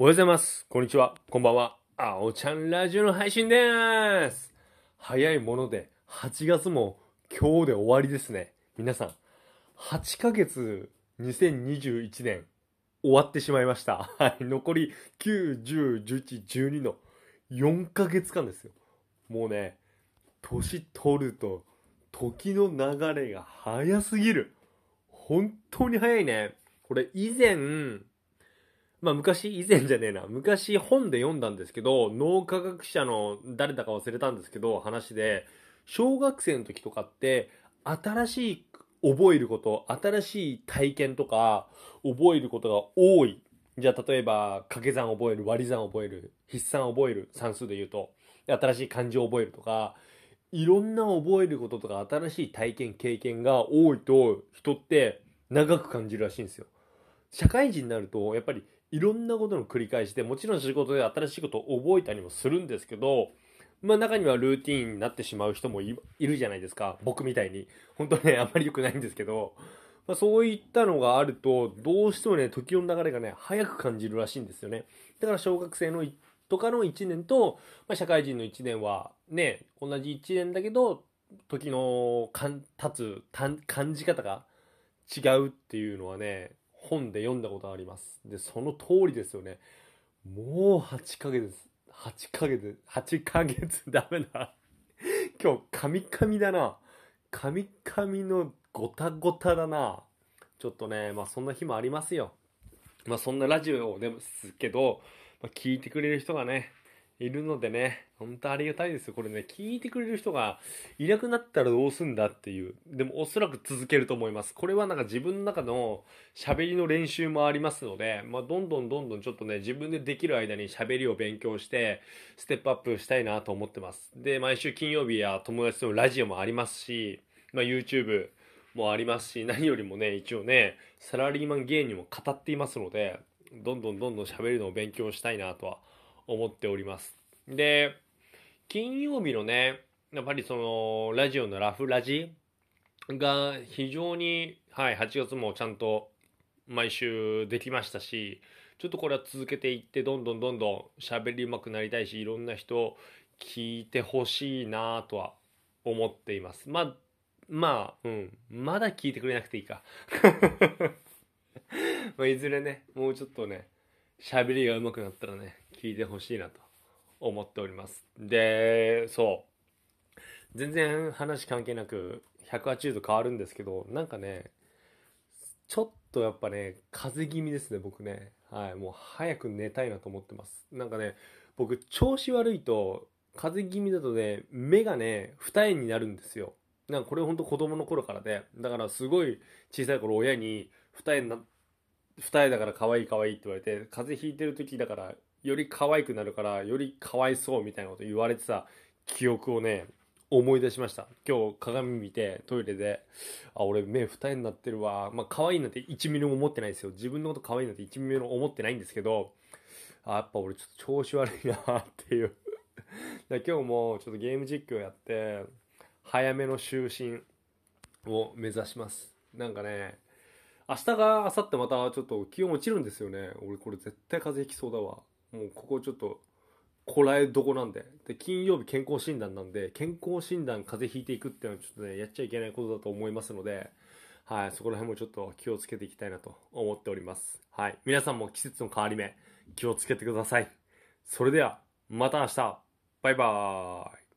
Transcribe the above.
おはようございます。こんにちは。こんばんは。あおちゃんラジオの配信でーす。早いもので、8月も今日で終わりですね。皆さん、8ヶ月2021年終わってしまいました。はい。残り9、10、11、12の4ヶ月間ですよ。もうね、年取ると時の流れが早すぎる。本当に早いね。これ以前、まあ昔、以前じゃねえな。昔本で読んだんですけど、脳科学者の誰だか忘れたんですけど、話で、小学生の時とかって、新しい覚えること、新しい体験とか、覚えることが多い。じゃあ例えば、掛け算覚える、割り算覚える、筆算覚える、算数で言うと、新しい漢字を覚えるとか、いろんな覚えることとか、新しい体験、経験が多いと、人って長く感じるらしいんですよ。社会人になると、やっぱりいろんなことの繰り返しで、もちろん仕事で新しいことを覚えたりもするんですけど、まあ中にはルーティーンになってしまう人もいるじゃないですか。僕みたいに。本当ね、あんまり良くないんですけど、まあ、そういったのがあると、どうしてもね、時の流れがね、早く感じるらしいんですよね。だから小学生のとかの1年と、まあ、社会人の1年はね、同じ1年だけど、時のかん経つ感じ方が違うっていうのはね、本で読んだことあります。で、その通りですよね。もう8ヶ月、8ヶ月、8ヶ月、ダメだ。今日、カミカミだな。カミカミのゴタゴタだな。ちょっとね、まあそんな日もありますよ。まあそんなラジオですけど、まあ、聞いてくれる人がね、いるのでね、本当ありがたいですよ。これね、聞いてくれる人がいなくなったらどうすんだっていう。でもおそらく続けると思います。これはなんか自分の中の喋りの練習もありますので、まあどんどんどんどんちょっとね、自分でできる間に喋りを勉強して、ステップアップしたいなと思ってます。で、毎週金曜日や友達とのラジオもありますし、まあ YouTube もありますし、何よりもね、一応ね、サラリーマン芸人も語っていますので、どんどんどんどん喋るのを勉強したいなとは思っております。で、金曜日のね、やっぱりその、ラジオのラフラジが非常に、はい、8月もちゃんと毎週できましたし、ちょっとこれは続けていって、どんどんどんどん喋り上手くなりたいし、いろんな人聞いてほしいなとは思っています。まあ、まあ、うん。まだ聞いてくれなくていいか。まあ、いずれね、もうちょっとね、喋りが上手くなったらね、聞いてほしいなと思っております。で、そう。全然話関係なく180度変わるんですけど、なんかね、ちょっとやっぱね、風邪気味ですね、僕ね。はい、もう早く寝たいなと思ってます。なんかね、僕調子悪いと、風邪気味だとね、目がね、二重になるんですよ。なんかこれほんと子供の頃からで、だからすごい小さい頃親に二重な、二重だから可愛い可愛いって言われて、風邪ひいてる時だからより可愛くなるからよりかわいそうみたいなこと言われてた記憶をね、思い出しました。今日鏡見てトイレで、あ、俺目二重になってるわ。まあ可愛いなんて1ミリも思ってないですよ。自分のこと可愛いなんて1ミリも思ってないんですけど、あ、やっぱ俺ちょっと調子悪いなっていう。で今日もちょっとゲーム実況やって、早めの就寝を目指します。なんかね、明日が明後日またちょっと気温落ちるんですよね。俺これ絶対風邪ひきそうだわ。もうここちょっとこらえどこなんで。で、金曜日健康診断なんで、健康診断風邪ひいていくっていうのはちょっとね、やっちゃいけないことだと思いますので、はい、そこら辺もちょっと気をつけていきたいなと思っております。はい。皆さんも季節の変わり目、気をつけてください。それでは、また明日バイバーイ